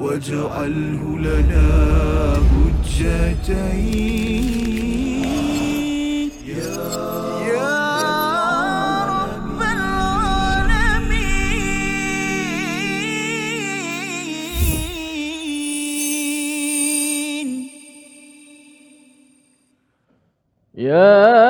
واجعله لنا حجتين. يا رب العالمين. يا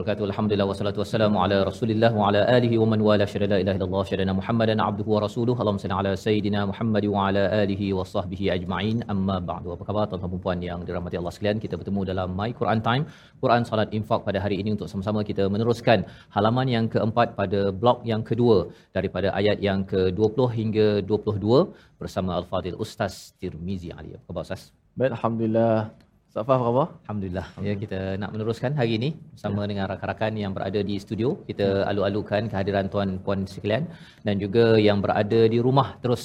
wabarakatuh. Alhamdulillah wassalatu wassalamu ala Rasulillah wa ala alihi wa man wala syada la ilaha illallah syadana Muhammadan abduhu wa rasuluhu. Allahumma salli ala sayidina Muhammad wa ala alihi wa sahbihi ajma'in. Amma ba'du. Apa khabar tuan-tuan dan puan yang dirahmati Allah sekalian? Kita bertemu dalam My Quran Time, Quran Salat Infak pada hari ini untuk sama-sama kita meneruskan halaman yang keempat pada blok yang kedua daripada ayat yang ke-20 hingga 22 bersama Al-Fadil Ustaz Tirmizi Ali. Apa khabar Ustaz? Baik, Alhamdulillah. Safah apa khabar? Alhamdulillah. Ya kita nak meneruskan hari ini bersama ya. dengan rakan-rakan yang berada di studio. Kita ya. alu-alukan kehadiran tuan-puan sekalian dan juga yang berada di rumah terus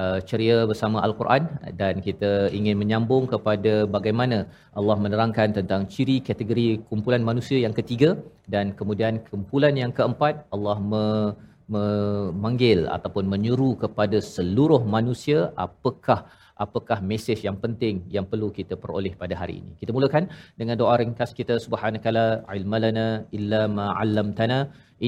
uh, ceria bersama Al-Quran dan kita ingin menyambung kepada bagaimana Allah menerangkan tentang ciri kategori kumpulan manusia yang ketiga dan kemudian kumpulan yang keempat Allah me memanggil ataupun menyuruh kepada seluruh manusia apakah apakah mesej yang penting yang perlu kita peroleh pada hari ini. Kita mulakan dengan doa ringkas kita subhanakala ilmalana illa ma 'allamtana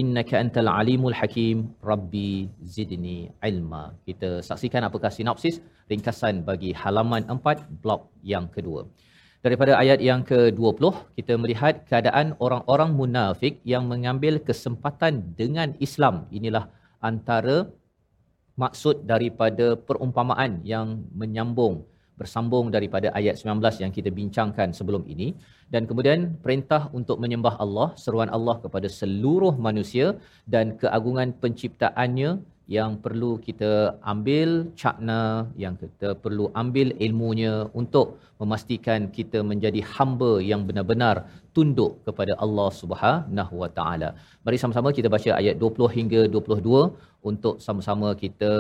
innaka antal alimul hakim rabbi zidni ilma. Kita saksikan apakah sinopsis ringkasan bagi halaman 4 blok yang kedua. Daripada ayat yang ke-20, kita melihat keadaan orang-orang munafik yang mengambil kesempatan dengan Islam. Inilah antara maksud daripada perumpamaan yang menyambung bersambung daripada ayat 19 yang kita bincangkan sebelum ini. Dan kemudian perintah untuk menyembah Allah seruan Allah kepada seluruh manusia dan keagungan penciptaannya yang perlu kita ambil cakna yang kita perlu ambil ilmunya untuk memastikan kita menjadi hamba yang benar-benar tunduk kepada Allah Subhanahu Wa Taala. Mari sama-sama kita baca ayat 20 hingga 22 untuk sama-sama kita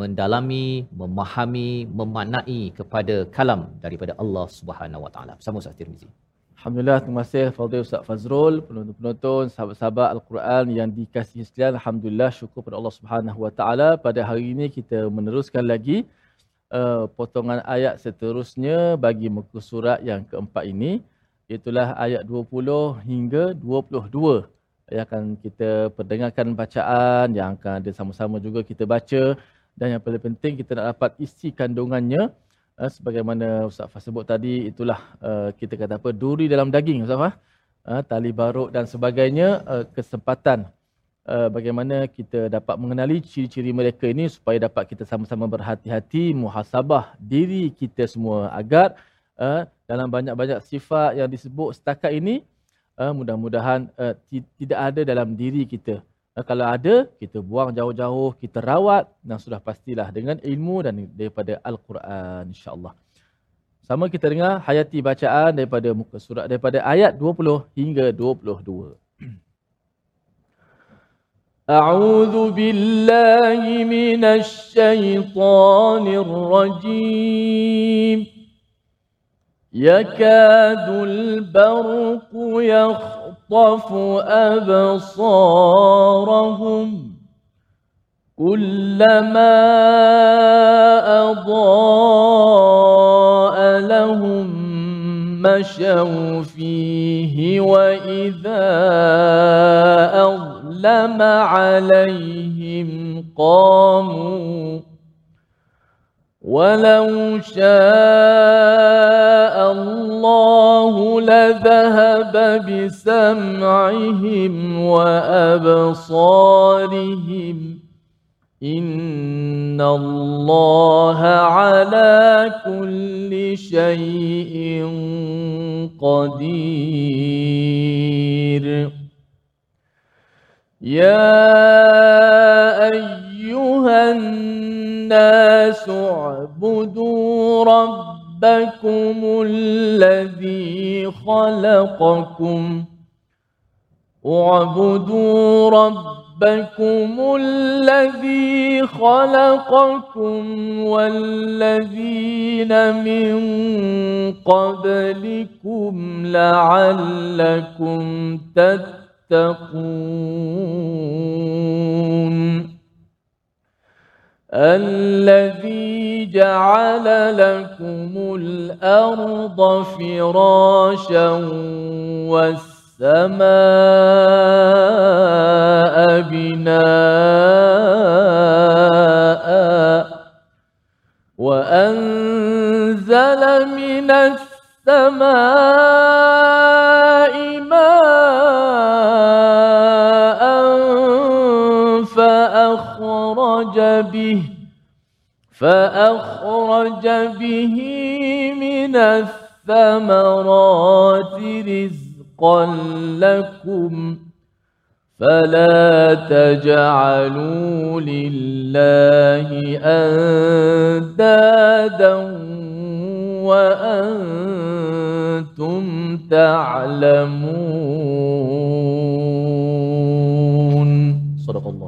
mendalami, memahami, memaknai kepada kalam daripada Allah Subhanahu Wa Taala. Bersama Ustaz Tirmizi. Alhamdulillah, terima kasih Fadil Ustaz Fazrul, penonton-penonton, sahabat-sahabat Al-Quran yang dikasihi sekalian. Alhamdulillah, syukur pada Allah Subhanahu Wa Taala. Pada hari ini kita meneruskan lagi uh, potongan ayat seterusnya bagi muka surat yang keempat ini. Itulah ayat 20 hingga 22 yang akan kita perdengarkan bacaan yang akan ada sama-sama juga kita baca dan yang paling penting kita nak dapat isi kandungannya uh, sebagaimana Ustaz Fah sebut tadi itulah uh, kita kata apa duri dalam daging Ustaz Fah uh, tali baruk dan sebagainya uh, kesempatan uh, bagaimana kita dapat mengenali ciri-ciri mereka ini supaya dapat kita sama-sama berhati-hati muhasabah diri kita semua agar uh, dalam banyak-banyak sifat yang disebut setakat ini uh, mudah-mudahan uh, tidak ada dalam diri kita kalau ada kita buang jauh-jauh kita rawat dan sudah pastilah dengan ilmu dan daripada al-Quran insya-Allah sama kita dengar hayati bacaan daripada muka surat daripada ayat 20 hingga 22 أعوذ بالله من الشيطان الرجيم يكاد البرق يخطف أبصارهم كلما أضاء لهم مشوا فيه وإذا أظلم عليهم قاموا ولو شاء الله لذهب بسمعهم وابصارهم ان الله على كل شيء قدير يا أيها الناس اعبدوا ربكم الذي خلقكم. اعبدوا ربكم الذي خلقكم والذين من قبلكم لعلكم تتقون. الذي جعل لكم الأرض فراشا والسماء السماء بناء وأنزل من السماء فأخرج به فأخرج به من الثمرات رزقا لكم فلا تجعلوا لله أندادا وأنتم تعلمون. صدق الله.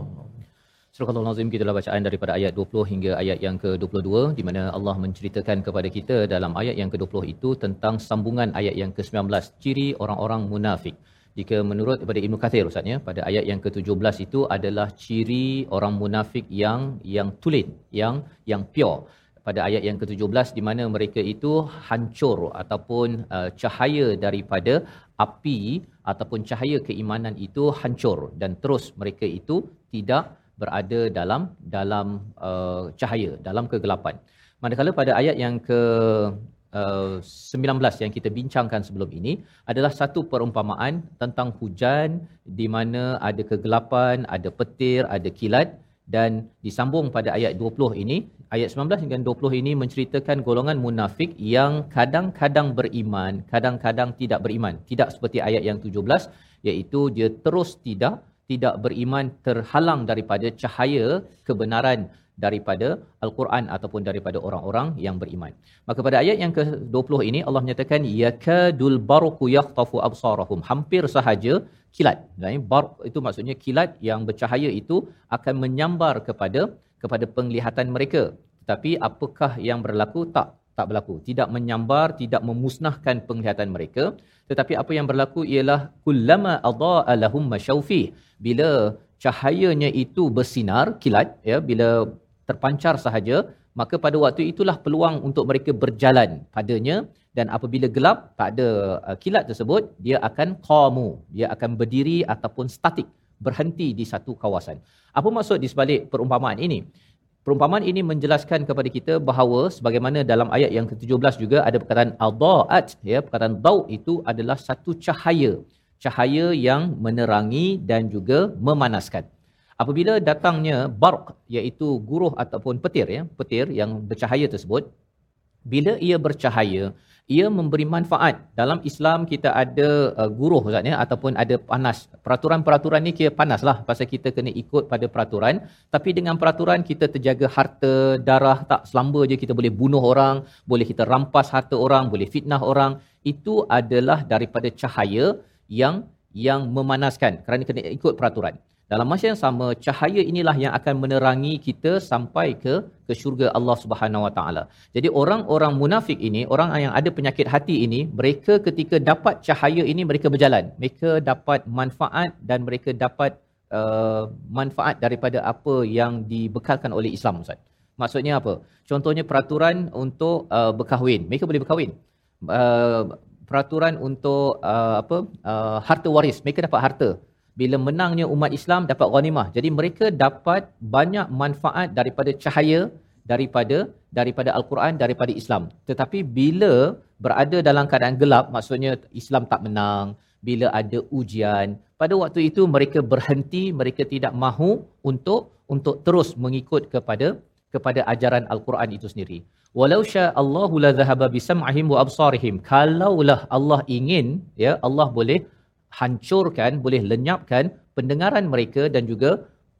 Surah Al-Nazim kita bacaan daripada ayat 20 hingga ayat yang ke-22 di mana Allah menceritakan kepada kita dalam ayat yang ke-20 itu tentang sambungan ayat yang ke-19 ciri orang-orang munafik. Jika menurut daripada Ibnu Kathir Ustaz ya, pada ayat yang ke-17 itu adalah ciri orang munafik yang yang tulen, yang yang pure. Pada ayat yang ke-17 di mana mereka itu hancur ataupun uh, cahaya daripada api ataupun cahaya keimanan itu hancur dan terus mereka itu tidak berada dalam dalam uh, cahaya dalam kegelapan. Manakala pada ayat yang ke uh, 19 yang kita bincangkan sebelum ini adalah satu perumpamaan tentang hujan di mana ada kegelapan ada petir ada kilat. Dan disambung pada ayat 20 ini ayat 19 hingga 20 ini menceritakan golongan munafik yang kadang-kadang beriman kadang-kadang tidak beriman. Tidak seperti ayat yang 17 iaitu dia terus tidak tidak beriman terhalang daripada cahaya kebenaran daripada al-Quran ataupun daripada orang-orang yang beriman. Maka pada ayat yang ke-20 ini Allah menyatakan yakadul barqu yaqtafu absarahum hampir sahaja kilat. Dan barq itu maksudnya kilat yang bercahaya itu akan menyambar kepada kepada penglihatan mereka. Tetapi apakah yang berlaku? Tak tak berlaku. Tidak menyambar, tidak memusnahkan penglihatan mereka. Tetapi apa yang berlaku ialah kullama adaa lahum masyaufi. Bila cahayanya itu bersinar, kilat, ya, bila terpancar sahaja, maka pada waktu itulah peluang untuk mereka berjalan padanya dan apabila gelap, tak ada uh, kilat tersebut, dia akan qamu, dia akan berdiri ataupun statik, berhenti di satu kawasan. Apa maksud di sebalik perumpamaan ini? Perumpamaan ini menjelaskan kepada kita bahawa sebagaimana dalam ayat yang ke-17 juga ada perkataan adaat ya perkataan dau itu adalah satu cahaya cahaya yang menerangi dan juga memanaskan. Apabila datangnya barq iaitu guruh ataupun petir ya petir yang bercahaya tersebut bila ia bercahaya ia memberi manfaat. Dalam Islam kita ada uh, guruh Ustaz ya ataupun ada panas. Peraturan-peraturan ni kira panas lah pasal kita kena ikut pada peraturan. Tapi dengan peraturan kita terjaga harta, darah tak selamba je kita boleh bunuh orang, boleh kita rampas harta orang, boleh fitnah orang. Itu adalah daripada cahaya yang yang memanaskan kerana kena ikut peraturan. Dalam masa yang sama, cahaya inilah yang akan menerangi kita sampai ke ke syurga Allah Subhanahu Wa Taala. Jadi orang-orang munafik ini, orang yang ada penyakit hati ini, mereka ketika dapat cahaya ini mereka berjalan. Mereka dapat manfaat dan mereka dapat uh, manfaat daripada apa yang dibekalkan oleh Islam Ustaz. Maksudnya apa? Contohnya peraturan untuk uh, berkahwin. Mereka boleh berkahwin. Uh, peraturan untuk uh, apa? Uh, harta waris. Mereka dapat harta bila menangnya umat Islam dapat ghanimah. Jadi mereka dapat banyak manfaat daripada cahaya daripada daripada al-Quran daripada Islam. Tetapi bila berada dalam keadaan gelap maksudnya Islam tak menang, bila ada ujian, pada waktu itu mereka berhenti, mereka tidak mahu untuk untuk terus mengikut kepada kepada ajaran al-Quran itu sendiri. Walau sya Allahu la dhahaba bi sam'ihim wa absarihim. Kalaulah Allah ingin, ya Allah boleh hancurkan, boleh lenyapkan pendengaran mereka dan juga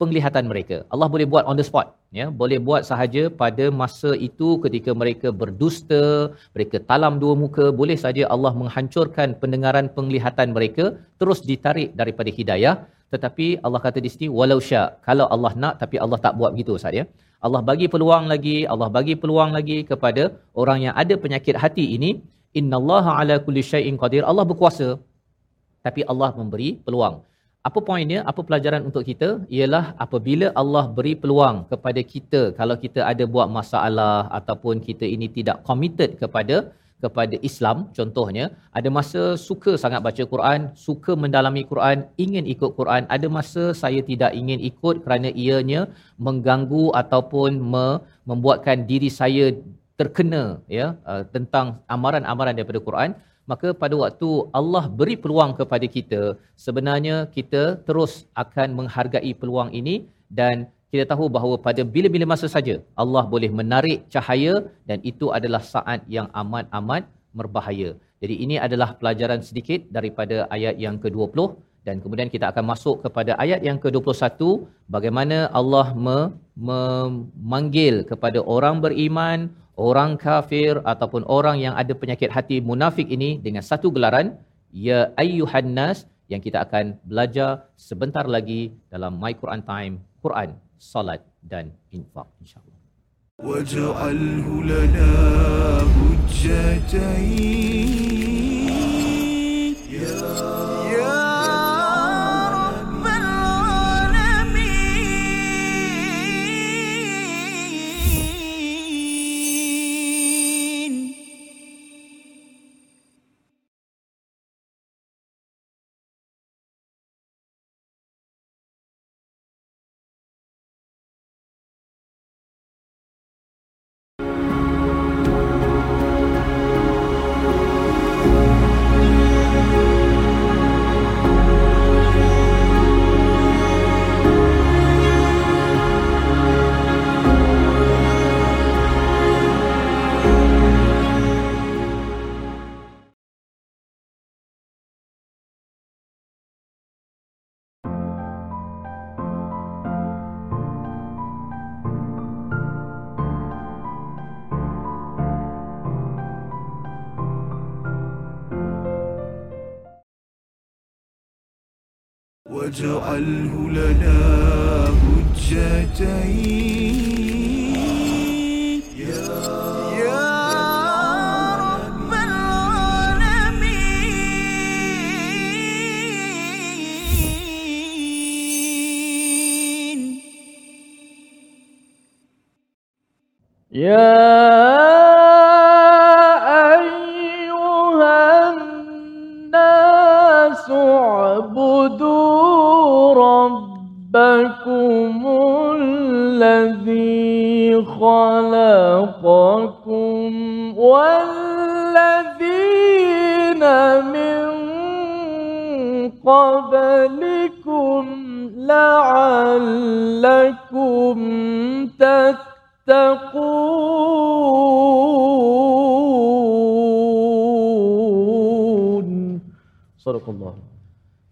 penglihatan mereka. Allah boleh buat on the spot, ya. Boleh buat sahaja pada masa itu ketika mereka berdusta, mereka talam dua muka, boleh saja Allah menghancurkan pendengaran penglihatan mereka terus ditarik daripada hidayah. Tetapi Allah kata di sini walau sya, kalau Allah nak tapi Allah tak buat begitu Ustaz ya. Allah bagi peluang lagi, Allah bagi peluang lagi kepada orang yang ada penyakit hati ini, innallaha ala kulli syai'in qadir. Allah berkuasa tapi Allah memberi peluang. Apa poinnya? Apa pelajaran untuk kita? Ialah apabila Allah beri peluang kepada kita kalau kita ada buat masalah ataupun kita ini tidak committed kepada kepada Islam contohnya ada masa suka sangat baca Quran suka mendalami Quran ingin ikut Quran ada masa saya tidak ingin ikut kerana ianya mengganggu ataupun me- membuatkan diri saya terkena ya uh, tentang amaran-amaran daripada Quran maka pada waktu Allah beri peluang kepada kita sebenarnya kita terus akan menghargai peluang ini dan kita tahu bahawa pada bila-bila masa saja Allah boleh menarik cahaya dan itu adalah saat yang amat-amat berbahaya. Jadi ini adalah pelajaran sedikit daripada ayat yang ke-20 dan kemudian kita akan masuk kepada ayat yang ke-21 bagaimana Allah me- memanggil kepada orang beriman, orang kafir ataupun orang yang ada penyakit hati munafik ini dengan satu gelaran ya ayyuhan nas yang kita akan belajar sebentar lagi dalam My Quran Time Quran salat dan infak insyaallah واجعله لنا حجتين واجعله لنا حجتين. يا رب العالمين. يا Sadaqallah.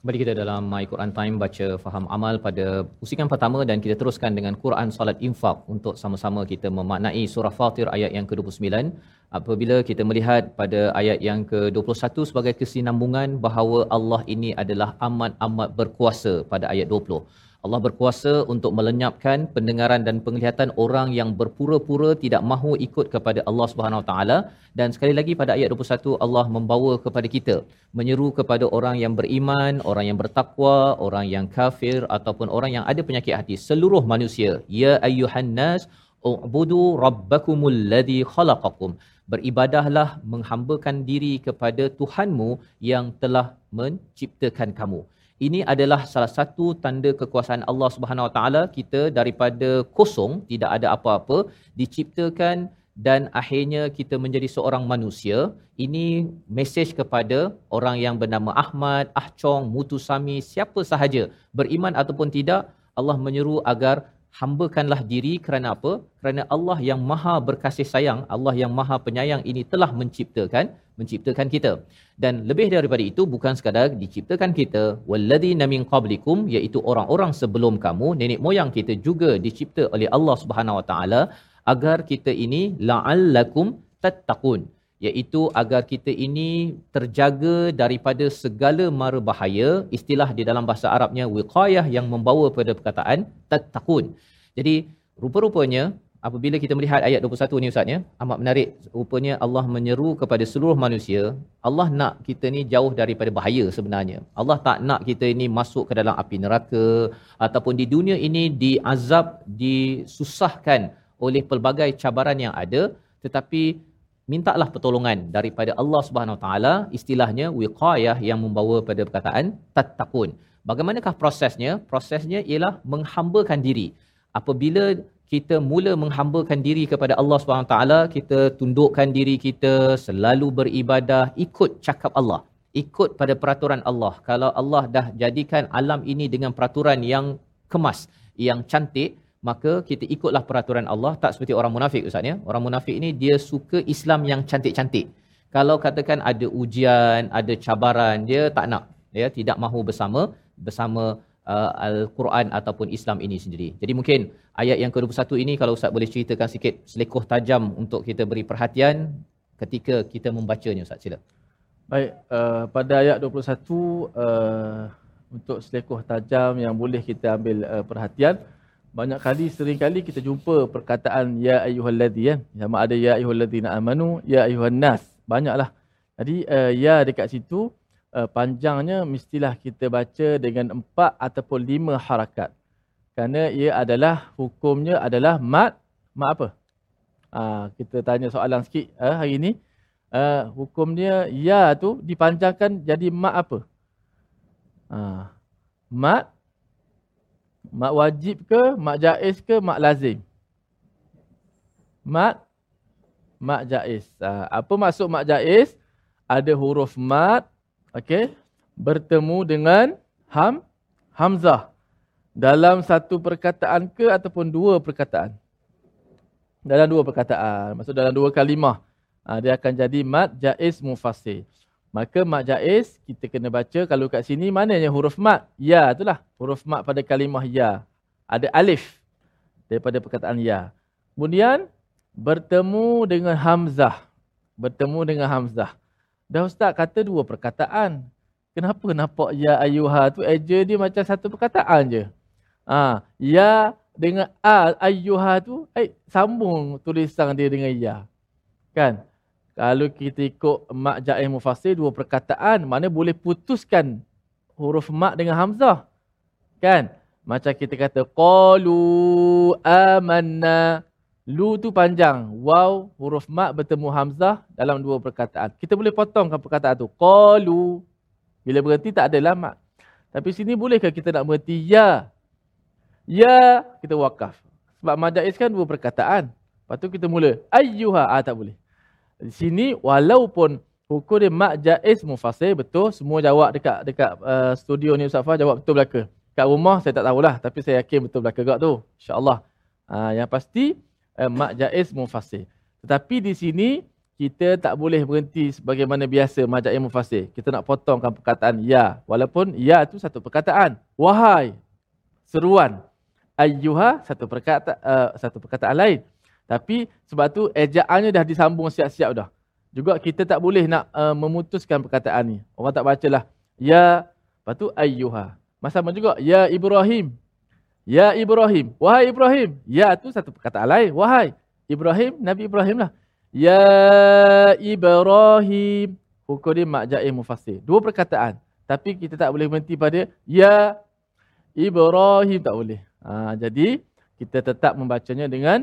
Kembali kita dalam My Quran Time baca faham amal pada pusingan pertama dan kita teruskan dengan Quran Salat Infak untuk sama-sama kita memaknai surah Fatir ayat yang ke-29. Apabila kita melihat pada ayat yang ke-21 sebagai kesinambungan bahawa Allah ini adalah amat-amat berkuasa pada ayat 20. Allah berkuasa untuk melenyapkan pendengaran dan penglihatan orang yang berpura-pura tidak mahu ikut kepada Allah Subhanahu Wa Taala. Dan sekali lagi pada ayat 21 Allah membawa kepada kita menyeru kepada orang yang beriman, orang yang bertakwa, orang yang kafir ataupun orang yang ada penyakit hati seluruh manusia. Ya ayyuhan nas ubudu rabbakumul ladzi khalaqakum. Beribadahlah menghambakan diri kepada Tuhanmu yang telah menciptakan kamu ini adalah salah satu tanda kekuasaan Allah Subhanahu Wa Taala. Kita daripada kosong tidak ada apa-apa diciptakan dan akhirnya kita menjadi seorang manusia. Ini mesej kepada orang yang bernama Ahmad, Ahchong, Mutusami, siapa sahaja. Beriman ataupun tidak Allah menyeru agar hambakanlah diri. Kerana apa? Kerana Allah yang Maha berkasih sayang, Allah yang Maha penyayang ini telah menciptakan menciptakan kita. Dan lebih daripada itu bukan sekadar diciptakan kita, walladzina min qablikum iaitu orang-orang sebelum kamu, nenek moyang kita juga dicipta oleh Allah Subhanahu Wa Taala agar kita ini la'allakum tattaqun iaitu agar kita ini terjaga daripada segala mara bahaya istilah di dalam bahasa Arabnya wiqayah yang membawa pada perkataan tattaqun jadi rupa-rupanya apabila kita melihat ayat 21 ni ustaz ya amat menarik. Rupanya Allah menyeru kepada seluruh manusia Allah nak kita ni jauh daripada bahaya sebenarnya. Allah tak nak kita ini masuk ke dalam api neraka ataupun di dunia ini diazab disusahkan oleh pelbagai cabaran yang ada. Tetapi mintalah pertolongan daripada Allah Subhanahu taala istilahnya wiqayah yang membawa pada perkataan tattaqun. Bagaimanakah prosesnya? Prosesnya ialah menghambakan diri. Apabila kita mula menghambakan diri kepada Allah taala kita tundukkan diri kita selalu beribadah ikut cakap Allah ikut pada peraturan Allah. Kalau Allah dah jadikan alam ini dengan peraturan yang kemas yang cantik maka kita ikutlah peraturan Allah. Tak seperti orang munafik ustaz ya. Orang munafik ini dia suka Islam yang cantik-cantik. Kalau katakan ada ujian ada cabaran dia tak nak dia tidak mahu bersama bersama uh, al-Quran ataupun Islam ini sendiri. Jadi mungkin ayat yang ke-21 ini kalau ustaz boleh ceritakan sikit selekoh tajam untuk kita beri perhatian ketika kita membacanya ustaz sila. Baik, uh, pada ayat 21 uh, untuk selekoh tajam yang boleh kita ambil uh, perhatian banyak kali sering kali kita jumpa perkataan ya ayyuhalladzi kan sama ada ya ayyuhalladzina amanu ya ayyuhan nas banyaklah. Jadi uh, ya dekat situ panjangnya mestilah kita baca dengan empat ataupun lima harakat kerana ia adalah hukumnya adalah mat mat apa uh, kita tanya soalan sikit uh, hari ini uh, hukum dia ya tu dipanjangkan jadi mat apa uh, mat Mak wajib ke, mak jaiz ke, mak lazim? Mak mak jaiz. Ha, apa maksud mak jaiz? Ada huruf mat, okey, bertemu dengan ham hamzah dalam satu perkataan ke ataupun dua perkataan? Dalam dua perkataan. Maksud dalam dua kalimah. Ha, dia akan jadi mat jaiz mufassir. Maka mat jaiz kita kena baca kalau kat sini mananya huruf mat? Ya itulah. Huruf mat pada kalimah ya. Ada alif daripada perkataan ya. Kemudian bertemu dengan hamzah. Bertemu dengan hamzah. Dah ustaz kata dua perkataan. Kenapa nampak ya ayuha tu eja dia macam satu perkataan je. Ha, ya dengan a ayuha tu eh, sambung tulisan dia dengan ya. Kan? Kalau kita ikut mak ja'ih mufassir dua perkataan, mana boleh putuskan huruf mak dengan hamzah. Kan? Macam kita kata qalu amanna. Lu tu panjang. Waw huruf mak bertemu hamzah dalam dua perkataan. Kita boleh potongkan perkataan tu. Qalu. Bila berhenti tak adalah mak. Tapi sini bolehkah kita nak berhenti ya? Ya, kita wakaf. Sebab majais kan dua perkataan. Lepas tu kita mula ayyuha. Ah tak boleh. Di sini walaupun hukum dia mak jaiz mufassir betul semua jawab dekat dekat uh, studio ni Ustaz Fah jawab betul belaka. Kat rumah saya tak tahulah tapi saya yakin betul belaka gak tu. Insya-Allah. Uh, yang pasti uh, mak jaiz mufassir. Tetapi di sini kita tak boleh berhenti sebagaimana biasa mak jaiz mufassir. Kita nak potongkan perkataan ya walaupun ya itu satu perkataan. Wahai seruan ayyuha satu perkataan uh, satu perkataan lain. Tapi sebab tu ejaannya dah disambung siap-siap dah. Juga kita tak boleh nak uh, memutuskan perkataan ni. Orang tak bacalah. Ya, lepas tu ayyuha. Sama juga. Ya Ibrahim. Ya Ibrahim. Wahai Ibrahim. Ya tu satu perkataan lain. Wahai Ibrahim. Nabi Ibrahim lah. Ya Ibrahim. Hukum mak ja'ih mufassir. Dua perkataan. Tapi kita tak boleh berhenti pada Ya Ibrahim. Tak boleh. Ha, jadi kita tetap membacanya dengan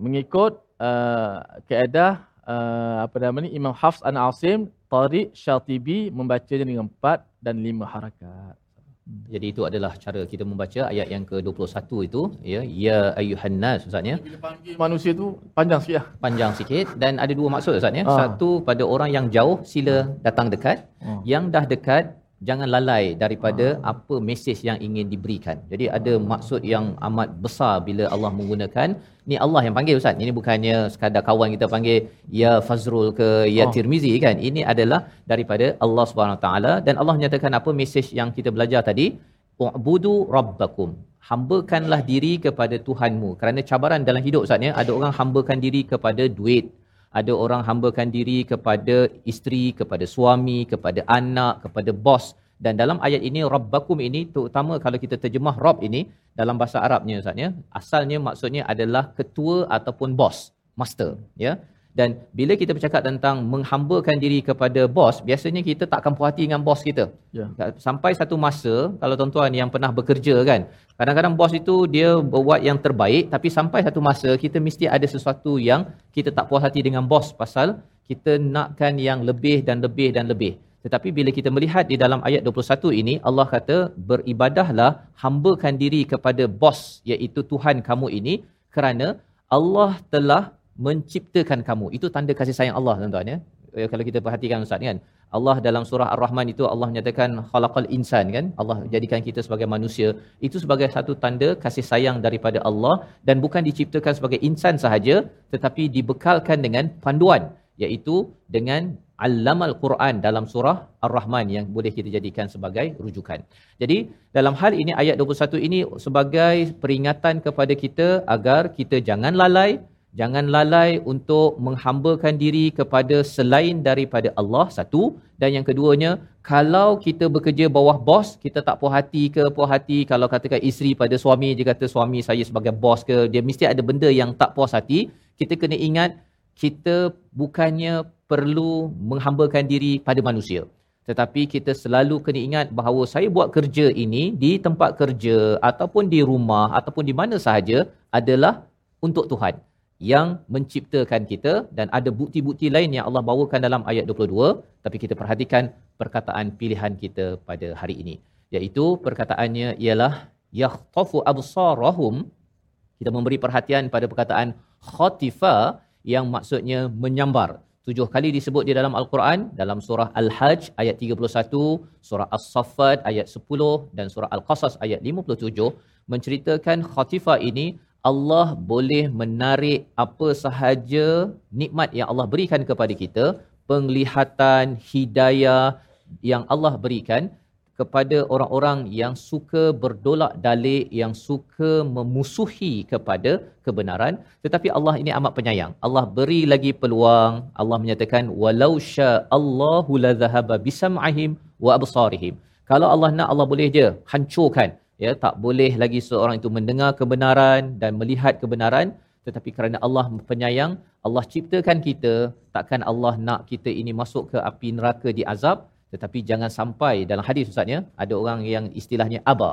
mengikut uh, keadaan uh, apa nama ni Imam Hafs an Asim Tariq Syatibi membacanya dengan empat dan lima harakat. Jadi itu adalah cara kita membaca ayat yang ke-21 itu ya ya ayuhan nas ustaz ya. Panggil manusia tu panjang sikit lah. Panjang sikit dan ada dua maksud ustaz ya. Ah. Satu pada orang yang jauh sila datang dekat. Ah. Yang dah dekat jangan lalai daripada apa mesej yang ingin diberikan. Jadi ada maksud yang amat besar bila Allah menggunakan ni Allah yang panggil ustaz. Ini bukannya sekadar kawan kita panggil ya Fazrul ke ya Oh. Tirmizi kan. Ini adalah daripada Allah Subhanahu taala dan Allah nyatakan apa mesej yang kita belajar tadi? U'budu rabbakum. Hambakanlah diri kepada Tuhanmu. Kerana cabaran dalam hidup ustaz ya, ada orang hambakan diri kepada duit, ada orang hambakan diri kepada isteri, kepada suami, kepada anak, kepada bos. Dan dalam ayat ini rabbakum ini terutama kalau kita terjemah rabb ini dalam bahasa Arabnya Ustaz ya, asalnya maksudnya adalah ketua ataupun bos, master ya. Dan bila kita bercakap tentang menghambakan diri kepada bos, biasanya kita takkan puas hati dengan bos kita. Ya. Sampai satu masa, kalau tuan-tuan yang pernah bekerja kan, kadang-kadang bos itu dia buat yang terbaik, tapi sampai satu masa kita mesti ada sesuatu yang kita tak puas hati dengan bos pasal kita nakkan yang lebih dan lebih dan lebih. Tetapi bila kita melihat di dalam ayat 21 ini, Allah kata, beribadahlah, hambakan diri kepada bos, iaitu Tuhan kamu ini, kerana Allah telah menciptakan kamu. Itu tanda kasih sayang Allah, tuan-tuan. Ya? Eh, Kalau kita perhatikan Ustaz kan, Allah dalam surah Ar-Rahman itu Allah menyatakan khalaqal insan kan Allah jadikan kita sebagai manusia itu sebagai satu tanda kasih sayang daripada Allah dan bukan diciptakan sebagai insan sahaja tetapi dibekalkan dengan panduan iaitu dengan Allamal Quran dalam surah Ar-Rahman yang boleh kita jadikan sebagai rujukan. Jadi dalam hal ini ayat 21 ini sebagai peringatan kepada kita agar kita jangan lalai Jangan lalai untuk menghambakan diri kepada selain daripada Allah satu. Dan yang keduanya kalau kita bekerja bawah bos kita tak puas hati ke puas hati kalau katakan isteri pada suami dia kata suami saya sebagai bos ke dia mesti ada benda yang tak puas hati kita kena ingat kita bukannya perlu menghambakan diri pada manusia. Tetapi kita selalu kena ingat bahawa saya buat kerja ini di tempat kerja ataupun di rumah ataupun di mana sahaja adalah untuk Tuhan yang menciptakan kita dan ada bukti-bukti lain yang Allah bawakan dalam ayat 22 tapi kita perhatikan perkataan pilihan kita pada hari ini. Iaitu perkataannya ialah yakhtafu absarahum. Kita memberi perhatian pada perkataan khatifa yang maksudnya menyambar. Tujuh kali disebut di dalam al-Quran dalam surah Al-Hajj ayat 31 surah As-Saffat ayat 10 dan surah Al-Qasas ayat 57 menceritakan khatifa ini Allah boleh menarik apa sahaja nikmat yang Allah berikan kepada kita, penglihatan, hidayah yang Allah berikan kepada orang-orang yang suka berdolak dalik, yang suka memusuhi kepada kebenaran. Tetapi Allah ini amat penyayang. Allah beri lagi peluang. Allah menyatakan, walau sya'allahu la zahaba bisam'ahim wa absarihim. Kalau Allah nak, Allah boleh je hancurkan ya tak boleh lagi seorang itu mendengar kebenaran dan melihat kebenaran. Tetapi kerana Allah penyayang Allah ciptakan kita takkan Allah nak kita ini masuk ke api neraka di azab. Tetapi jangan sampai dalam hadis ustaz ya ada orang yang istilahnya aba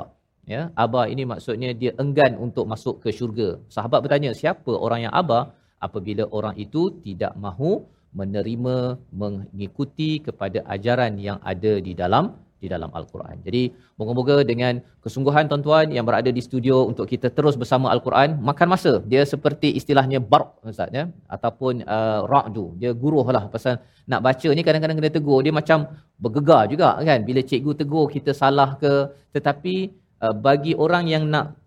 ya aba ini maksudnya dia enggan untuk masuk ke syurga. Sahabat bertanya siapa orang yang aba apabila orang itu tidak mahu menerima mengikuti kepada ajaran yang ada di dalam di dalam Al-Quran. Jadi moga-moga dengan kesungguhan tuan-tuan yang berada di studio untuk kita terus bersama Al-Quran, makan masa. Dia seperti istilahnya barq Ustaz ya ataupun uh, ra'du. Dia guruh lah pasal nak baca ni kadang-kadang kena tegur. Dia macam bergegar juga kan bila cikgu tegur kita salah ke tetapi uh, bagi orang yang nak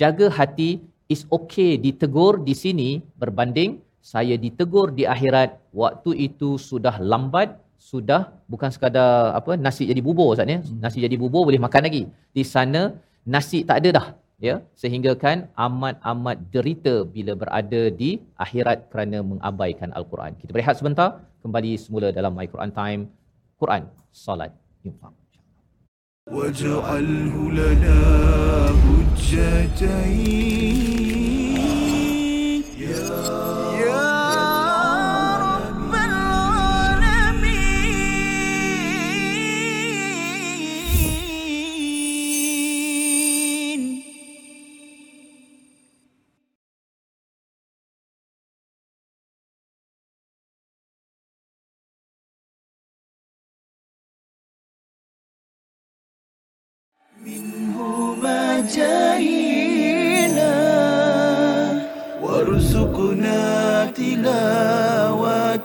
jaga hati is okay ditegur di sini berbanding saya ditegur di akhirat waktu itu sudah lambat sudah bukan sekadar apa nasi jadi bubur Ustaz ya. Nasi jadi bubur boleh makan lagi. Di sana nasi tak ada dah ya sehingga kan amat-amat derita bila berada di akhirat kerana mengabaikan al-Quran. Kita berehat sebentar kembali semula dalam My Quran Time Quran Salat Infak. واجعله لنا حجتين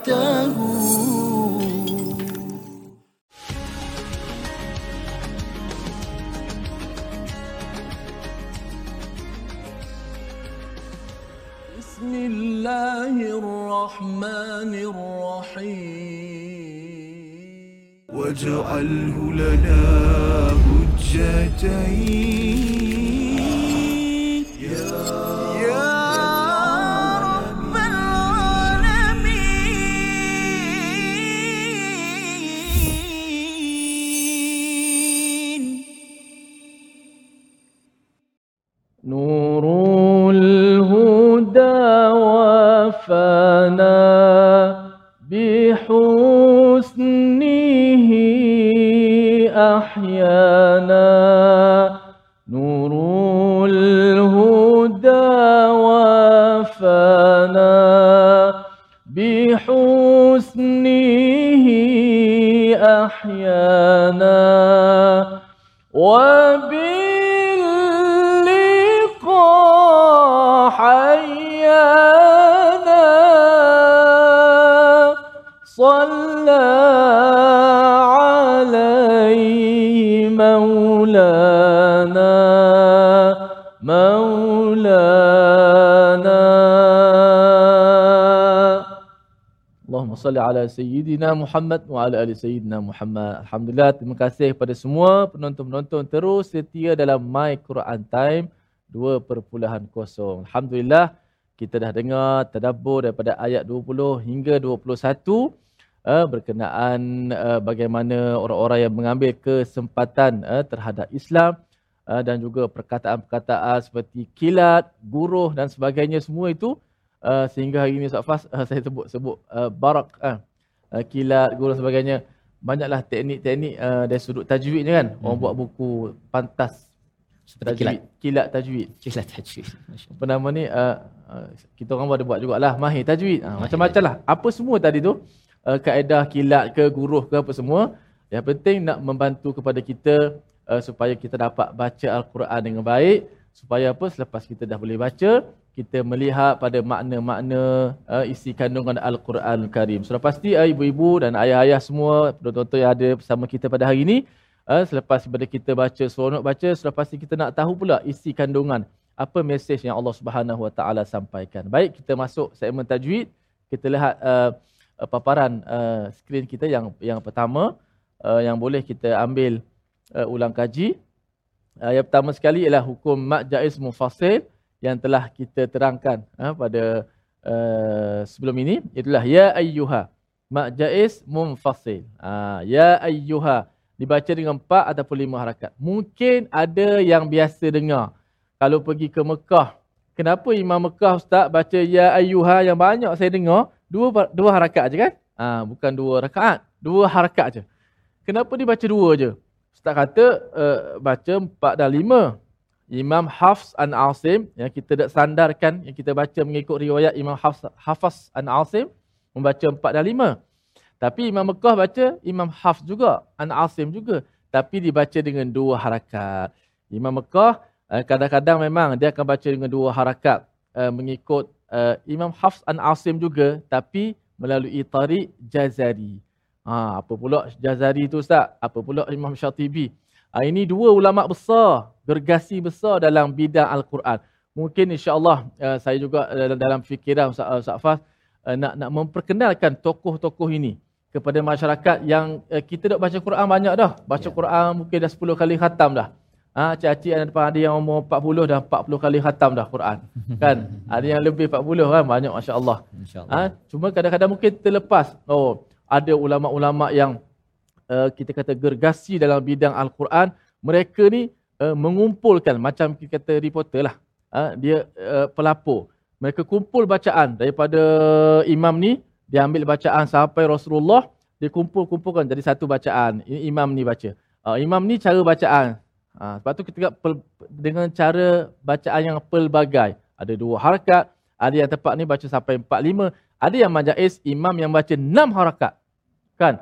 tango. Allahumma salli ala Sayyidina Muhammad wa ala ali Sayyidina Muhammad. Alhamdulillah, terima kasih kepada semua penonton-penonton terus setia dalam My Quran Time 2.0. Alhamdulillah, kita dah dengar tadabbur daripada ayat 20 hingga 21 uh, berkenaan uh, bagaimana orang-orang yang mengambil kesempatan uh, terhadap Islam dan juga perkataan-perkataan seperti kilat, guruh dan sebagainya semua itu uh, sehingga hari ini Ustaz Fas uh, saya sebut sebut uh, barak uh, uh, kilat guruh dan sebagainya. Banyaklah teknik-teknik uh, dari sudut tajwid ni kan. Orang buat buku pantas. Seperti kilat. tajwid kilat tajwid. Kilat tajwid. Apa nama ni? Uh, uh, kita orang ada buat jugalah mahir tajwid. Uh, macam-macam lah. Apa semua tadi tu? Uh, kaedah kilat ke guruh ke apa semua. Yang penting nak membantu kepada kita uh, supaya kita dapat baca al-Quran dengan baik. Supaya apa? Selepas kita dah boleh baca kita melihat pada makna-makna uh, isi kandungan al-Quran Karim. Sudah pasti uh, ibu-ibu dan ayah-ayah semua penonton yang ada bersama kita pada hari ini uh, selepas daripada kita baca seronok baca sudah pasti kita nak tahu pula isi kandungan apa mesej yang Allah Subhanahu Wa Taala sampaikan. Baik kita masuk segmen tajwid kita lihat uh, uh, paparan uh, skrin kita yang yang pertama uh, yang boleh kita ambil uh, ulang kaji. Uh, yang pertama sekali ialah hukum mak jaiz mufassil yang telah kita terangkan uh, pada uh, sebelum ini itulah ya ayyuha mak jaiz munfasil. Uh, ya ayyuha dibaca dengan empat ataupun lima harakat. Mungkin ada yang biasa dengar kalau pergi ke Mekah. Kenapa Imam Mekah Ustaz baca ya ayyuha yang banyak saya dengar dua dua harakat aja kan? Ah bukan dua rakaat, dua harakat aja. Kenapa dia baca dua aja? Ustaz kata uh, baca empat dan lima. Imam Hafs an Asim yang kita dah sandarkan yang kita baca mengikut riwayat Imam Hafs Hafs an Asim membaca empat dan lima. Tapi Imam Mekah baca Imam Hafs juga, an Asim juga. Tapi dibaca dengan dua harakat. Imam Mekah uh, kadang-kadang memang dia akan baca dengan dua harakat uh, mengikut uh, Imam Hafs an Asim juga tapi melalui tarik Jazari. Ha, apa pula Jazari tu Ustaz? Apa pula Imam Syatibi? Ha, ini dua ulama besar, gergasi besar dalam bidang Al-Quran. Mungkin insya-Allah uh, saya juga uh, dalam fikiran Ustaz, uh, Ustaz Fas uh, nak nak memperkenalkan tokoh-tokoh ini kepada masyarakat yang uh, kita dah baca Quran banyak dah. Baca Ya. Quran mungkin dah 10 kali khatam dah. Ha, cik-cik ada depan ada yang umur 40 dah 40 kali khatam dah Quran. kan? Ada yang lebih 40 kan banyak masya-Allah. Allah. Ha, cuma kadang-kadang mungkin terlepas. Oh, ada ulama-ulama yang uh, kita kata gergasi dalam bidang Al-Quran. Mereka ni uh, mengumpulkan macam kita kata reporter lah. Ha, dia uh, pelapor. Mereka kumpul bacaan daripada imam ni. Dia ambil bacaan sampai Rasulullah. Dia kumpul-kumpulkan jadi satu bacaan. Ini imam ni baca. Uh, imam ni cara bacaan. Ha, sebab tu kita tengok pel- dengan cara bacaan yang pelbagai. Ada dua harakat. Ada yang tepat ni baca sampai empat lima. Ada yang majais imam yang baca enam harakat. Kan?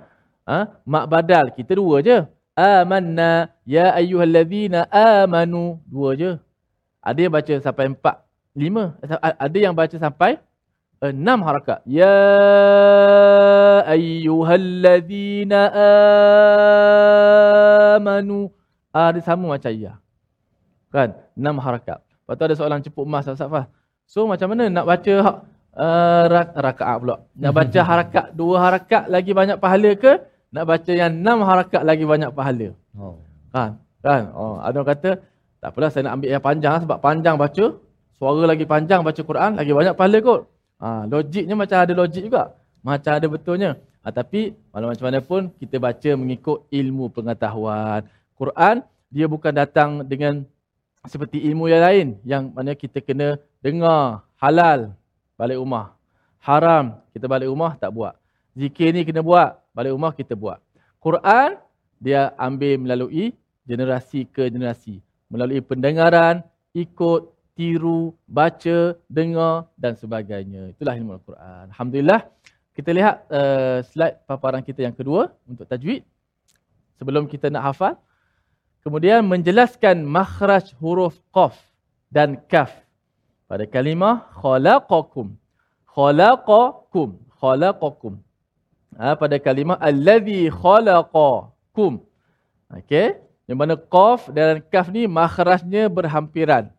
Ha? Mak badal kita dua je. Amanna ya ayyuhallazina amanu. Dua je. Ada yang baca sampai empat lima. Ada yang baca sampai enam harakat. Ya ayyuhallazina amanu. Ah, dia sama macam ya. Kan? Enam harakat. Lepas tu ada soalan cepuk emas Ustaz Fah. So macam mana nak baca uh, rak- rakaat pula? Nak baca harakat dua harakat lagi banyak pahala ke? Nak baca yang enam harakat lagi banyak pahala? Oh. Kan? Kan? Oh, ada orang kata, tak apalah saya nak ambil yang panjang lah, sebab panjang baca, suara lagi panjang baca Quran, lagi banyak pahala kot. Ha, logiknya macam ada logik juga. Macam ada betulnya. Ha, tapi walau macam mana pun, kita baca mengikut ilmu pengetahuan. Quran, dia bukan datang dengan seperti ilmu yang lain. Yang mana kita kena dengar halal balik rumah. Haram kita balik rumah tak buat. Zikir ni kena buat, balik rumah kita buat. Quran, dia ambil melalui generasi ke generasi. Melalui pendengaran, ikut, tiru, baca, dengar dan sebagainya. Itulah ilmu Al-Quran. Alhamdulillah. Kita lihat uh, slide paparan kita yang kedua untuk tajwid. Sebelum kita nak hafal. Kemudian menjelaskan makhraj huruf qaf dan kaf. Pada kalimah khalaqakum. Khalaqakum. Khalaqakum. Ha, pada kalimah allazi khalaqakum. Okey. Yang mana qaf dan kaf ni makhrajnya berhampiran.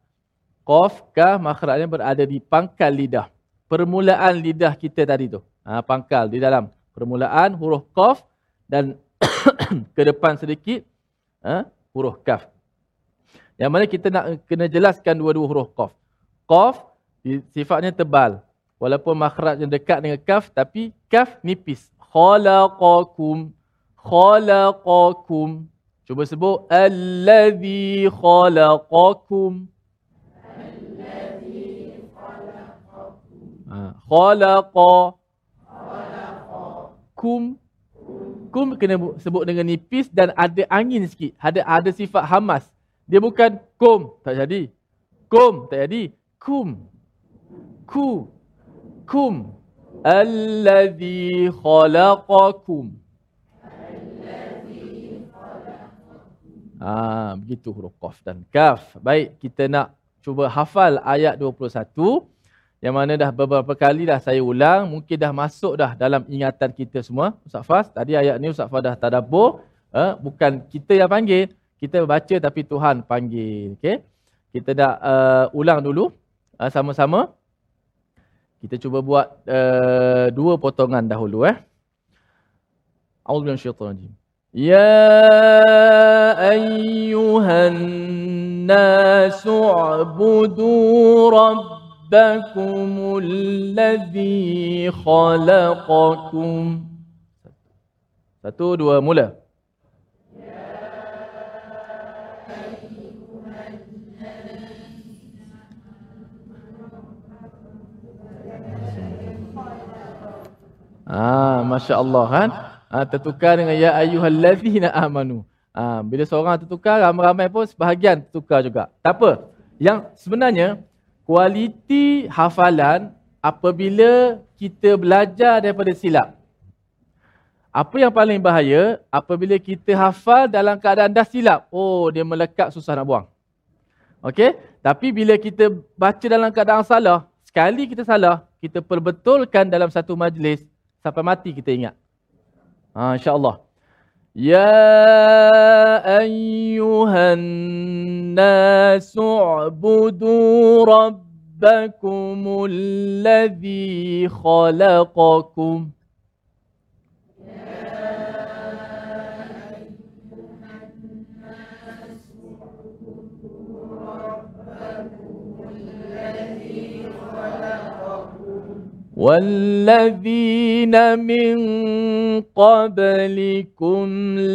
Qaf, kaf makhrajnya berada di pangkal lidah. Permulaan lidah kita tadi tu. Ha, pangkal di dalam. Permulaan huruf qaf dan ke depan sedikit ha, huruf kaf. Yang mana kita nak kena jelaskan dua-dua huruf qaf. Qaf sifatnya tebal. Walaupun makhrajnya dekat dengan kaf tapi kaf nipis. Khalaqakum. Khalaqakum. Cuba sebut allazi khalaqakum. Ha, khalaqa kum kum kena bu- sebut dengan nipis dan ada angin sikit. Ada ada sifat hamas. Dia bukan kum, tak jadi. Kum, tak jadi. Kum. Ku. Kum. Allazi khalaqakum. Ah, begitu huruf qaf dan kaf. Baik, kita nak cuba hafal ayat 21 yang mana dah beberapa kali dah saya ulang, mungkin dah masuk dah dalam ingatan kita semua. Ustaz Fas, tadi ayat ni Ustaz Fas dah tadabbur, eh, bukan kita yang panggil, kita baca tapi Tuhan panggil. Okey. Kita dah uh, ulang dulu uh, sama-sama. Kita cuba buat uh, dua potongan dahulu eh. A'udzubillahi minasyaitanir rajim. يا أيها الناس اعبدوا ربكم الذي خلقكم Satu, dua, mula. Ah, Masya Allah kan? Ah, tertukar dengan ya ayyuhallazina amanu. Ah, bila seorang tertukar, ramai-ramai pun sebahagian tertukar juga. Tak apa. Yang sebenarnya, kualiti hafalan apabila kita belajar daripada silap. Apa yang paling bahaya, apabila kita hafal dalam keadaan dah silap. Oh, dia melekat susah nak buang. Okey? Tapi bila kita baca dalam keadaan salah, sekali kita salah, kita perbetulkan dalam satu majlis, sampai mati kita ingat. Ha, InsyaAllah. Ya ayyuhan nasu ubudu rabbakumul ladhi khalaqakum. والذين من قبلكم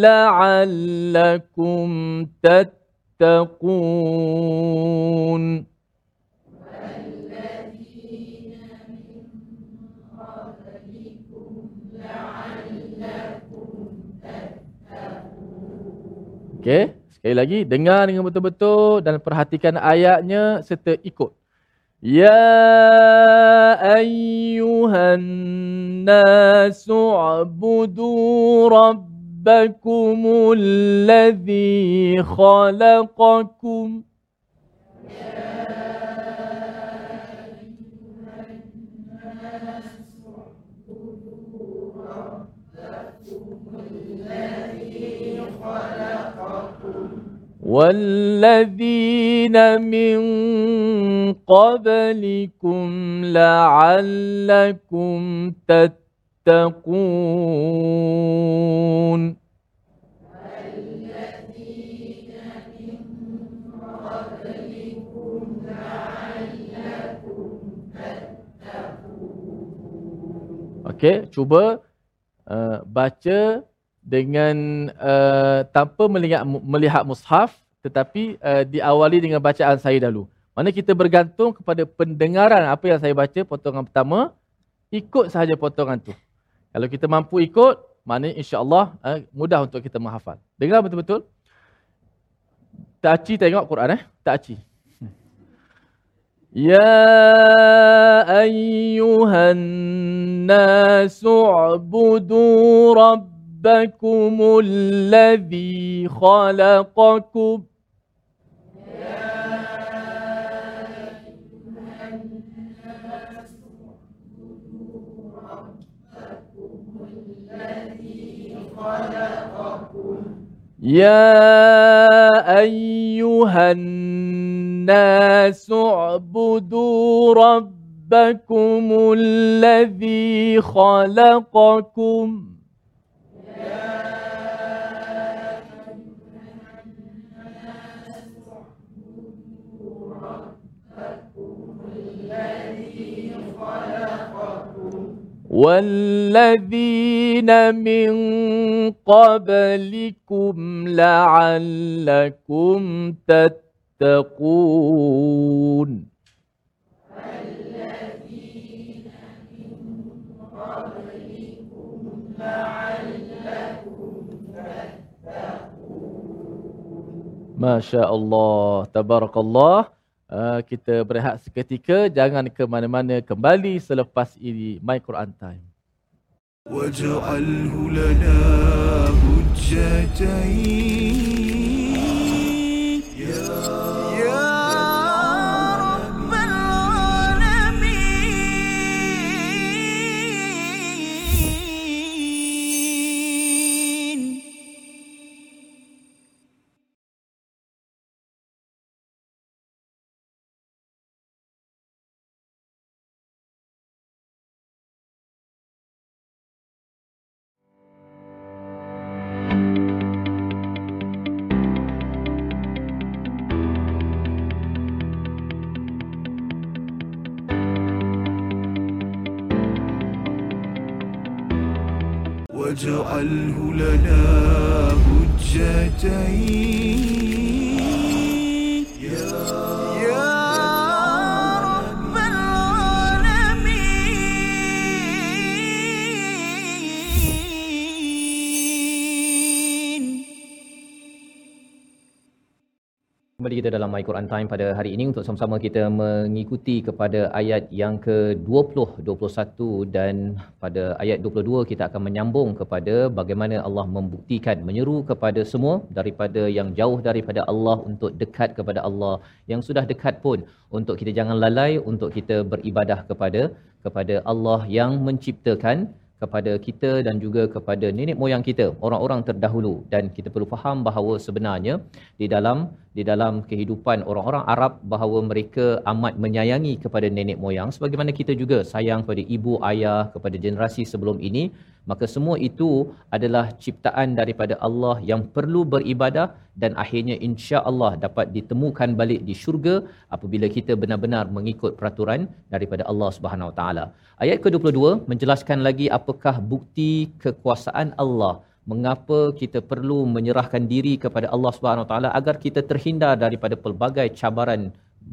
لعلكم تتقون Okey, sekali lagi dengar dengan betul-betul dan perhatikan ayatnya serta ikut. يا أيها الناس اعبدوا ربكم الذي خلقكم والذين من قبلكم لعلكم تتقون Okey, cuba uh, baca dengan uh, tanpa melihat melihat mushaf tetapi uh, diawali dengan bacaan saya dahulu. Mana kita bergantung kepada pendengaran apa yang saya baca potongan pertama ikut sahaja potongan tu. Kalau kita mampu ikut, mana insya-Allah uh, mudah untuk kita menghafal. Dengar betul-betul. Taci tengok Quran eh. Taci. Ya ayyuhan nasu'budu rabb ربكم الذي خلقكم. يا أيها الناس اعبدوا ربكم الذي خلقكم. والذين من قبلكم لعلكم تتقون. والذين من قبلكم لعلكم Masya Allah, Tabarakallah. Uh, kita berehat seketika jangan ke mana-mana kembali selepas ini My Quran Time وَجَعَلْهُ لَنَا هُجَّتَيْنِ واجعله لنا Kembali kita dalam My Quran Time pada hari ini untuk sama-sama kita mengikuti kepada ayat yang ke-20, 21 dan pada ayat 22 kita akan menyambung kepada bagaimana Allah membuktikan, menyeru kepada semua daripada yang jauh daripada Allah untuk dekat kepada Allah, yang sudah dekat pun untuk kita jangan lalai untuk kita beribadah kepada kepada Allah yang menciptakan kepada kita dan juga kepada nenek moyang kita orang-orang terdahulu. Dan kita perlu faham bahawa sebenarnya di dalam di dalam kehidupan orang-orang Arab bahawa mereka amat menyayangi kepada nenek moyang sebagaimana kita juga sayang kepada ibu ayah kepada generasi sebelum ini maka semua itu adalah ciptaan daripada Allah yang perlu beribadah dan akhirnya insya-Allah dapat ditemukan balik di syurga apabila kita benar-benar mengikut peraturan daripada Allah Subhanahu Wa Taala. Ayat ke-22 menjelaskan lagi apakah bukti kekuasaan Allah mengapa kita perlu menyerahkan diri kepada Allah Subhanahu Taala agar kita terhindar daripada pelbagai cabaran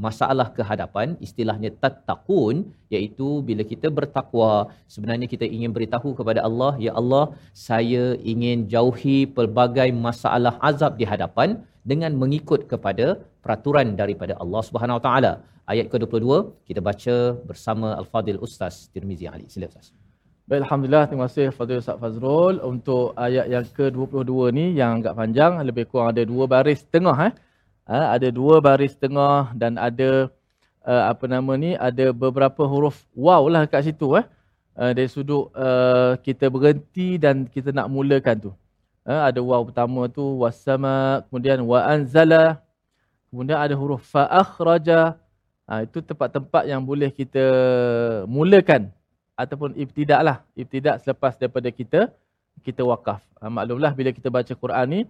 masalah kehadapan istilahnya tattaqun iaitu bila kita bertakwa sebenarnya kita ingin beritahu kepada Allah ya Allah saya ingin jauhi pelbagai masalah azab di hadapan dengan mengikut kepada peraturan daripada Allah Subhanahu Taala. Ayat ke-22 kita baca bersama al-Fadil Ustaz Tirmizi Ali. Sila Ustaz Baik, Alhamdulillah. Terima kasih Fadil Ustaz Fazrul. Untuk ayat yang ke-22 ni yang agak panjang, lebih kurang ada dua baris tengah. Eh? Ha, ada dua baris tengah dan ada uh, apa nama ni, ada beberapa huruf wow lah kat situ. Eh? Uh, dari sudut uh, kita berhenti dan kita nak mulakan tu. Ha, ada waw pertama tu wasama, kemudian wa anzala, kemudian ada huruf fa akhraja. Ha, itu tempat-tempat yang boleh kita mulakan ataupun ibtidak lah. Ibtidak selepas daripada kita kita wakaf. Ha, maklumlah bila kita baca Quran ni,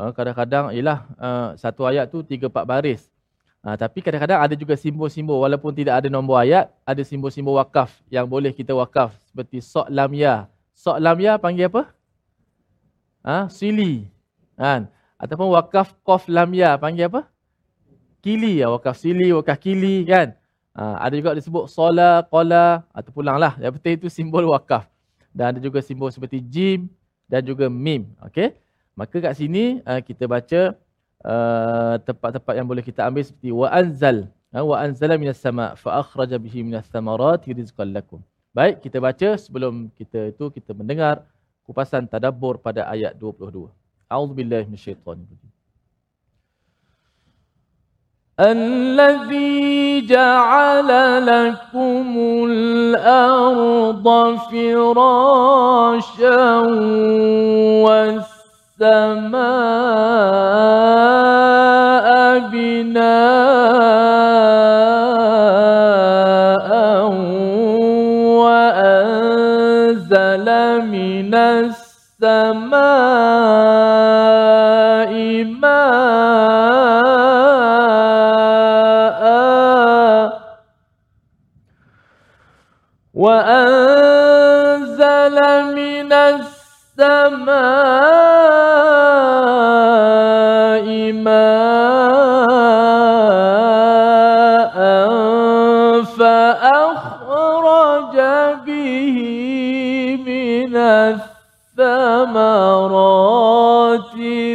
uh, kadang-kadang ialah uh, satu ayat tu tiga empat baris. Ha, tapi kadang-kadang ada juga simbol-simbol walaupun tidak ada nombor ayat, ada simbol-simbol wakaf yang boleh kita wakaf seperti sok lam ya. Sok lam ya panggil apa? Ha, sili. Kan? Ataupun wakaf qaf lam ya panggil apa? Kili ya, wakaf sili, wakaf kili kan. Ha, ada juga disebut sola, qala atau pulanglah. Yang penting itu simbol wakaf. Dan ada juga simbol seperti jim dan juga mim. Okey. Maka kat sini uh, kita baca uh, tempat-tempat yang boleh kita ambil seperti wa anzal uh, wa anzala minas sama fa akhraja bihi minas samarati rizqan lakum. Baik, kita baca sebelum kita itu kita mendengar kupasan tadabbur pada ayat 22. A'udzubillahi minasyaitonir rajim. الذي جعل لكم الأرض فراشا والسماء بناء وأنزل من السماء وأنزل من السماء ماء فأخرج به من الثمرات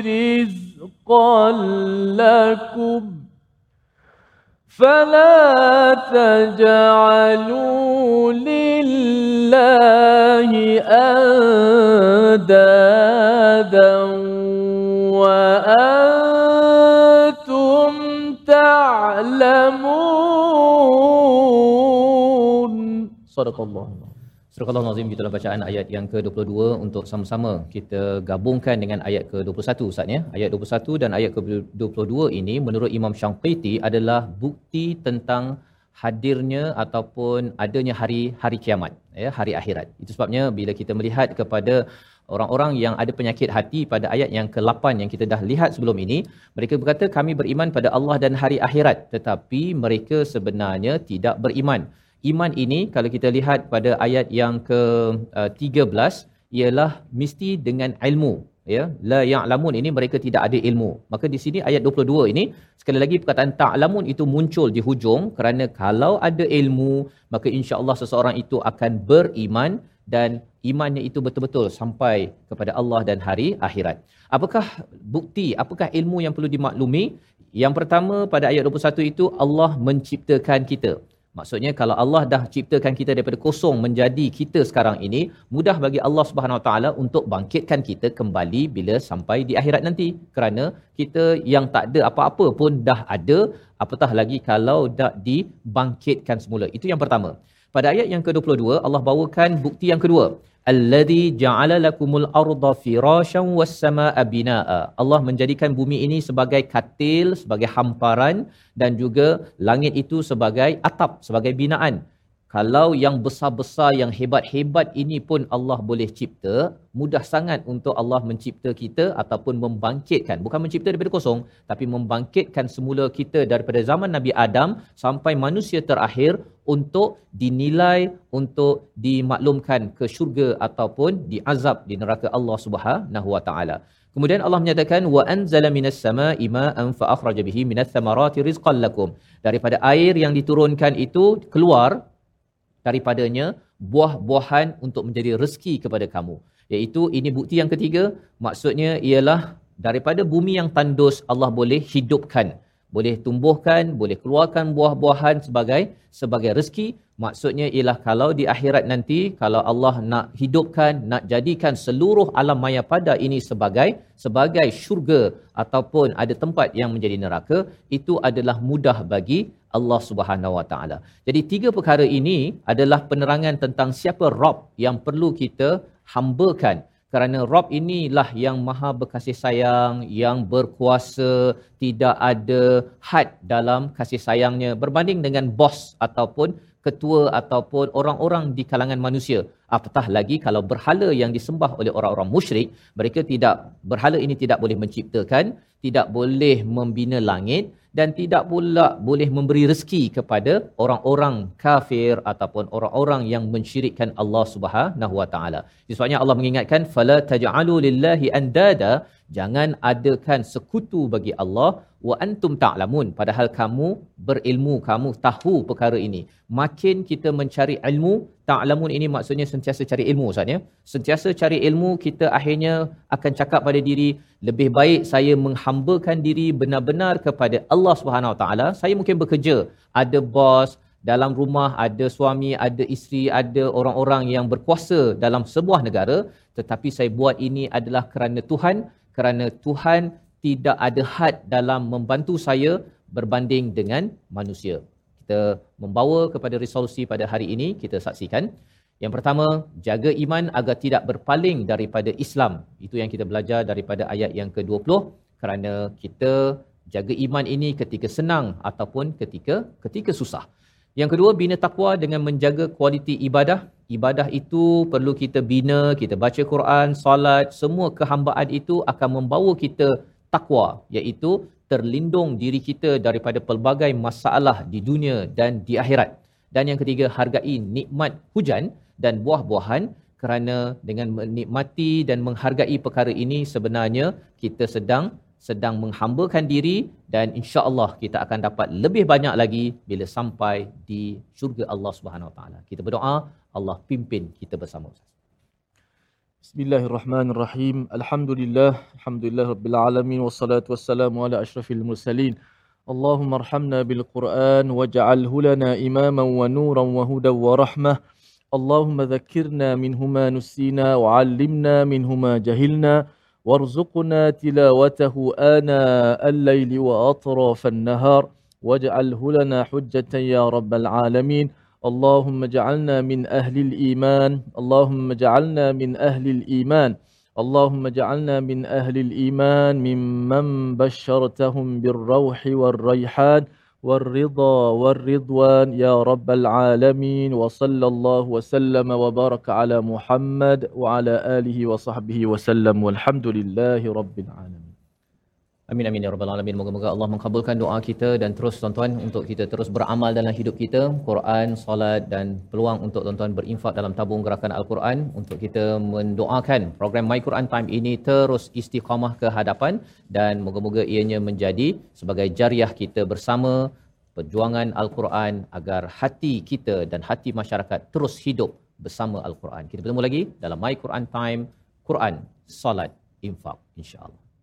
رزقا لكم فلا تجعلوا لله أندادا وأنتم تعلمون صدق الله Surah Al-Nazim itulah bacaan ayat yang ke-22 untuk sama-sama kita gabungkan dengan ayat ke-21 Ustaz ya. Ayat 21 dan ayat ke-22 ini menurut Imam Syangqiti adalah bukti tentang hadirnya ataupun adanya hari hari kiamat ya, hari akhirat. Itu sebabnya bila kita melihat kepada orang-orang yang ada penyakit hati pada ayat yang ke-8 yang kita dah lihat sebelum ini, mereka berkata kami beriman pada Allah dan hari akhirat tetapi mereka sebenarnya tidak beriman iman ini kalau kita lihat pada ayat yang ke-13 ialah mesti dengan ilmu ya la ya'lamun ini mereka tidak ada ilmu. Maka di sini ayat 22 ini sekali lagi perkataan ta'lamun itu muncul di hujung kerana kalau ada ilmu maka insya-Allah seseorang itu akan beriman dan imannya itu betul-betul sampai kepada Allah dan hari akhirat. Apakah bukti apakah ilmu yang perlu dimaklumi? Yang pertama pada ayat 21 itu Allah menciptakan kita Maksudnya kalau Allah dah ciptakan kita daripada kosong menjadi kita sekarang ini, mudah bagi Allah Subhanahu Wa Taala untuk bangkitkan kita kembali bila sampai di akhirat nanti. Kerana kita yang tak ada apa-apa pun dah ada, apatah lagi kalau dah dibangkitkan semula. Itu yang pertama. Pada ayat yang ke-22 Allah bawakan bukti yang kedua. Alladhi ja'ala lakumul arda firasyan was samaa binaa. Allah menjadikan bumi ini sebagai katil, sebagai hamparan dan juga langit itu sebagai atap, sebagai binaan. Kalau yang besar-besar, yang hebat-hebat ini pun Allah boleh cipta, mudah sangat untuk Allah mencipta kita ataupun membangkitkan. Bukan mencipta daripada kosong, tapi membangkitkan semula kita daripada zaman Nabi Adam sampai manusia terakhir untuk dinilai, untuk dimaklumkan ke syurga ataupun diazab di neraka Allah Subhanahu Wa Taala. Kemudian Allah menyatakan wa anzala minas samaa'i ma'an fa akhraja bihi minas thamarati rizqan lakum. Daripada air yang diturunkan itu keluar daripadanya buah-buahan untuk menjadi rezeki kepada kamu. Iaitu ini bukti yang ketiga, maksudnya ialah daripada bumi yang tandus Allah boleh hidupkan, boleh tumbuhkan, boleh keluarkan buah-buahan sebagai sebagai rezeki. Maksudnya ialah kalau di akhirat nanti kalau Allah nak hidupkan, nak jadikan seluruh alam maya pada ini sebagai sebagai syurga ataupun ada tempat yang menjadi neraka, itu adalah mudah bagi Allah Subhanahu Wa Taala. Jadi tiga perkara ini adalah penerangan tentang siapa Rob yang perlu kita hambakan kerana Rob inilah yang maha berkasih sayang, yang berkuasa, tidak ada had dalam kasih sayangnya berbanding dengan bos ataupun ketua ataupun orang-orang di kalangan manusia. Apatah lagi kalau berhala yang disembah oleh orang-orang musyrik, mereka tidak berhala ini tidak boleh menciptakan, tidak boleh membina langit dan tidak pula boleh memberi rezeki kepada orang-orang kafir ataupun orang-orang yang mensyirikkan Allah Subhanahu Wa Taala. Sebabnya Allah mengingatkan fala taj'alu lillahi andada jangan adakan sekutu bagi Allah. Wa antum ta'lamun. Padahal kamu berilmu kamu tahu perkara ini. Makin kita mencari ilmu ta'lamun ini maksudnya sentiasa cari ilmu Ustaz ya. Sentiasa cari ilmu kita akhirnya akan cakap pada diri lebih baik saya menghambakan diri benar-benar kepada Allah Subhanahu Taala. Saya mungkin bekerja. Ada bos dalam rumah ada suami ada isteri ada orang-orang yang berkuasa dalam sebuah negara. Tetapi saya buat ini adalah kerana Tuhan kerana Tuhan tidak ada had dalam membantu saya berbanding dengan manusia. Kita membawa kepada resolusi pada hari ini, kita saksikan. Yang pertama, jaga iman agar tidak berpaling daripada Islam. Itu yang kita belajar daripada ayat yang ke-20 kerana kita jaga iman ini ketika senang ataupun ketika ketika susah. Yang kedua, bina takwa dengan menjaga kualiti ibadah. Ibadah itu perlu kita bina, kita baca Quran, solat, semua kehambaan itu akan membawa kita takwa, iaitu terlindung diri kita daripada pelbagai masalah di dunia dan di akhirat. Dan yang ketiga, hargai nikmat hujan dan buah-buahan kerana dengan menikmati dan menghargai perkara ini sebenarnya kita sedang sedang menghambakan diri dan insya-Allah kita akan dapat lebih banyak lagi bila sampai di syurga Allah Subhanahu Wa Taala. Kita berdoa Allah pimpin kita bersama. Bismillahirrahmanirrahim. Alhamdulillah, alhamdulillah rabbil alamin wassalatu wassalamu ala asyrafil mursalin. Allahumma arhamna bil Quran waj'alhu lana imaman wa nuran wa hudan wa rahmah. Allahumma dhakkirna minhu ma nusina wa 'allimna minhu ma jahilna. وارزقنا تلاوته آناء الليل وأطراف النهار واجعله لنا حجة يا رب العالمين. اللهم اجعلنا من أهل الإيمان اللهم اجعلنا من أهل الإيمان اللهم اجعلنا من أهل الإيمان ممن بشرتهم بالروح والريحان. والرضا والرضوان يا رب العالمين وصلى الله وسلم وبارك على محمد وعلى آله وصحبه وسلم والحمد لله رب العالمين. Amin amin ya rabbal alamin. Moga-moga Allah mengabulkan doa kita dan terus tuan-tuan untuk kita terus beramal dalam hidup kita, Quran, solat dan peluang untuk tuan-tuan berinfak dalam tabung gerakan Al-Quran untuk kita mendoakan program My Quran Time ini terus istiqamah ke hadapan dan moga-moga ianya menjadi sebagai jariah kita bersama perjuangan Al-Quran agar hati kita dan hati masyarakat terus hidup bersama Al-Quran. Kita bertemu lagi dalam My Quran Time, Quran, Salat, Infak insya-Allah.